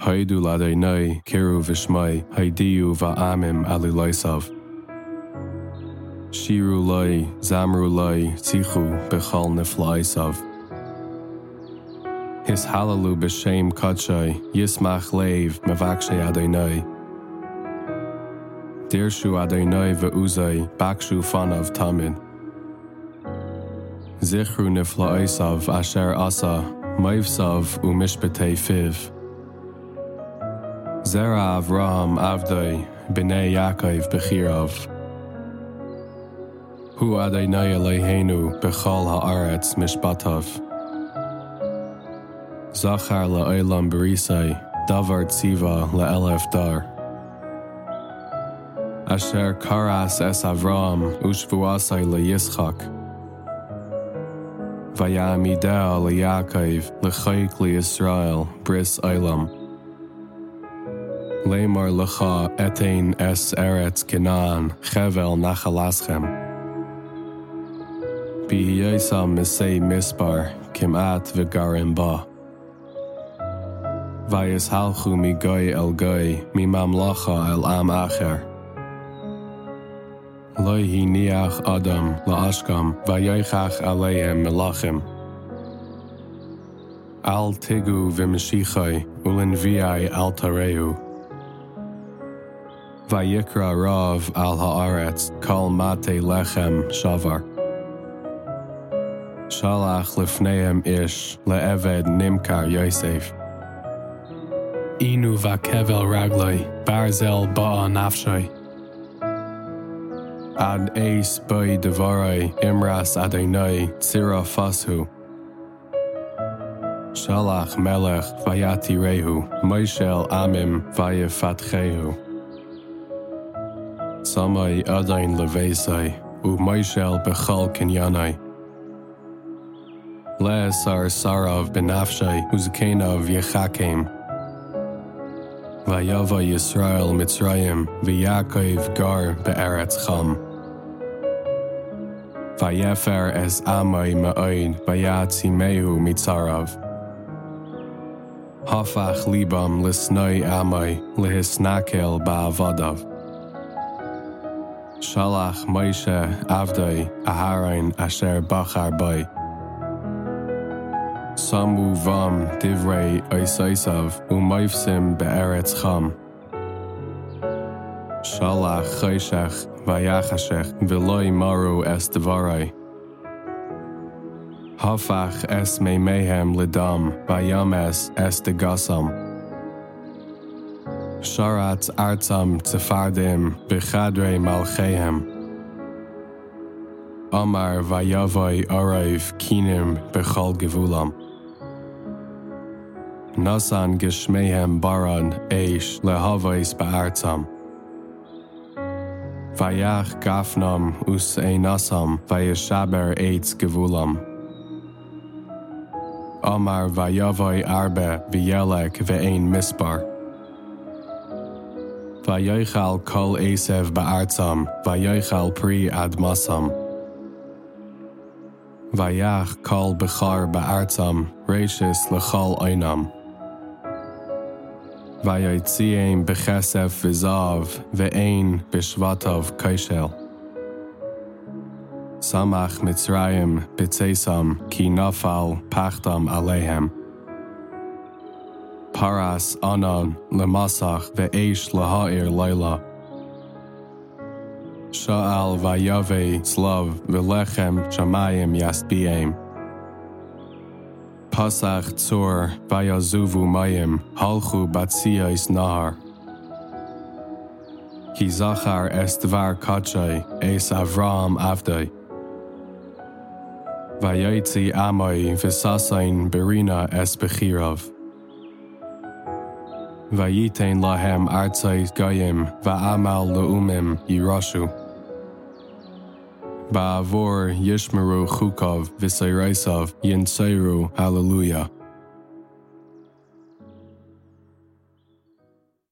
haidú le é nu ceú bhis mai haidíú bh amim aú leisamh. Siú lei, zamrú lei, tichu beáil na fleisamh. Is Yismach be séim catsei, Dirshu léh me Bakshu sé a é nu. Déirsú a é nu bh úsai, bacsú Zera bhrám abdai biné Jacaibh bechéamh. Hu ad é na le héanú beáiltha áit misbatamh. Zachar berísa dáhhart siha le eileh dar. Asher carras es a bhrám ús bhuaasa le dhischach. Bha mí de le Jacaibh Israel bris élam. Lémar lecha etain es eret gnáán chevel nach chaláschem. Bí dhéam is sé mispar cim at bheit gar an ba. Bha is halchú mí goi el goi mí mam lacha el am acher. Loi hí níach Adam le ascam bha dhéochach a léim me lachim. Al tigu vi me sichai ulin réú. Vayikra Rav al haaretz kal mate lechem shavar. Shalach lifneim ish le'eved nimkar Yosef. Inu vakevel ragloi barzel ba'a nafshoi. Ad eis boi devarai imras adonai tsira fashu. Shalach melech vayati rehu, Moishel amim vayefatchehu. Samai adain levesai, u Moishel bechal kinyanai. Les ar sarav benafshai, uzkenav yechakim. Vayava Yisrael Mitzrayim, v'Yakov gar be'eretz cham. Vayefer es amai ma'oid, vayatzi mehu mitzarav. Hafach libam lisnoi amai, lihisnakel ba'avadav. Shalach Moshe Avdai Aharain Asher Bachar Bai. Samu Vam Divrei Oisaisav Umaifsim Be'eretz Cham. Shalach Choshech Vayachashech Viloi Maru Es. Hafach Es Me Mehem Lidam Vayames Es Degasam. Sharat Artam Tzefardim Bechadre Malchehem. Amar Vayavai Araiv Kinim Bechal Gevulam. Nasan Geshmehem Baran Eish Lehavais Ba'artam. Vayach Gafnam Us Einasam Vayeshaber Eitz Gevulam. Amar Vayavai Arbe Vyelek Ve'ein Mispar. Vayoichal kol Esev ba'artzam, Vayoichal pri ad masam. Vayach kol bechar ba'artzam, Reishis lechal einam. Vayotziem bechesef vizav, ve'ein bishvatov kaishel. Samach Mitzrayim b'tzeisam ki nafal pachtam alehem. Paras anan lemasach ve'esh laha'ir laila. Sha'al vayave slav ve'lechem shamayim yasbiem. Pasach tzur vayazuvu mayim halchu batsiais nahar. Ki zachar estvar kachay es Avram avdai. Vayetzi amai v'sasain berina es bechirav. Vayitain lahem artzais gayim va'amal leumim yirashu. Ba'avor yishmeru chukov v'seiraisav yinseiru hallelujah.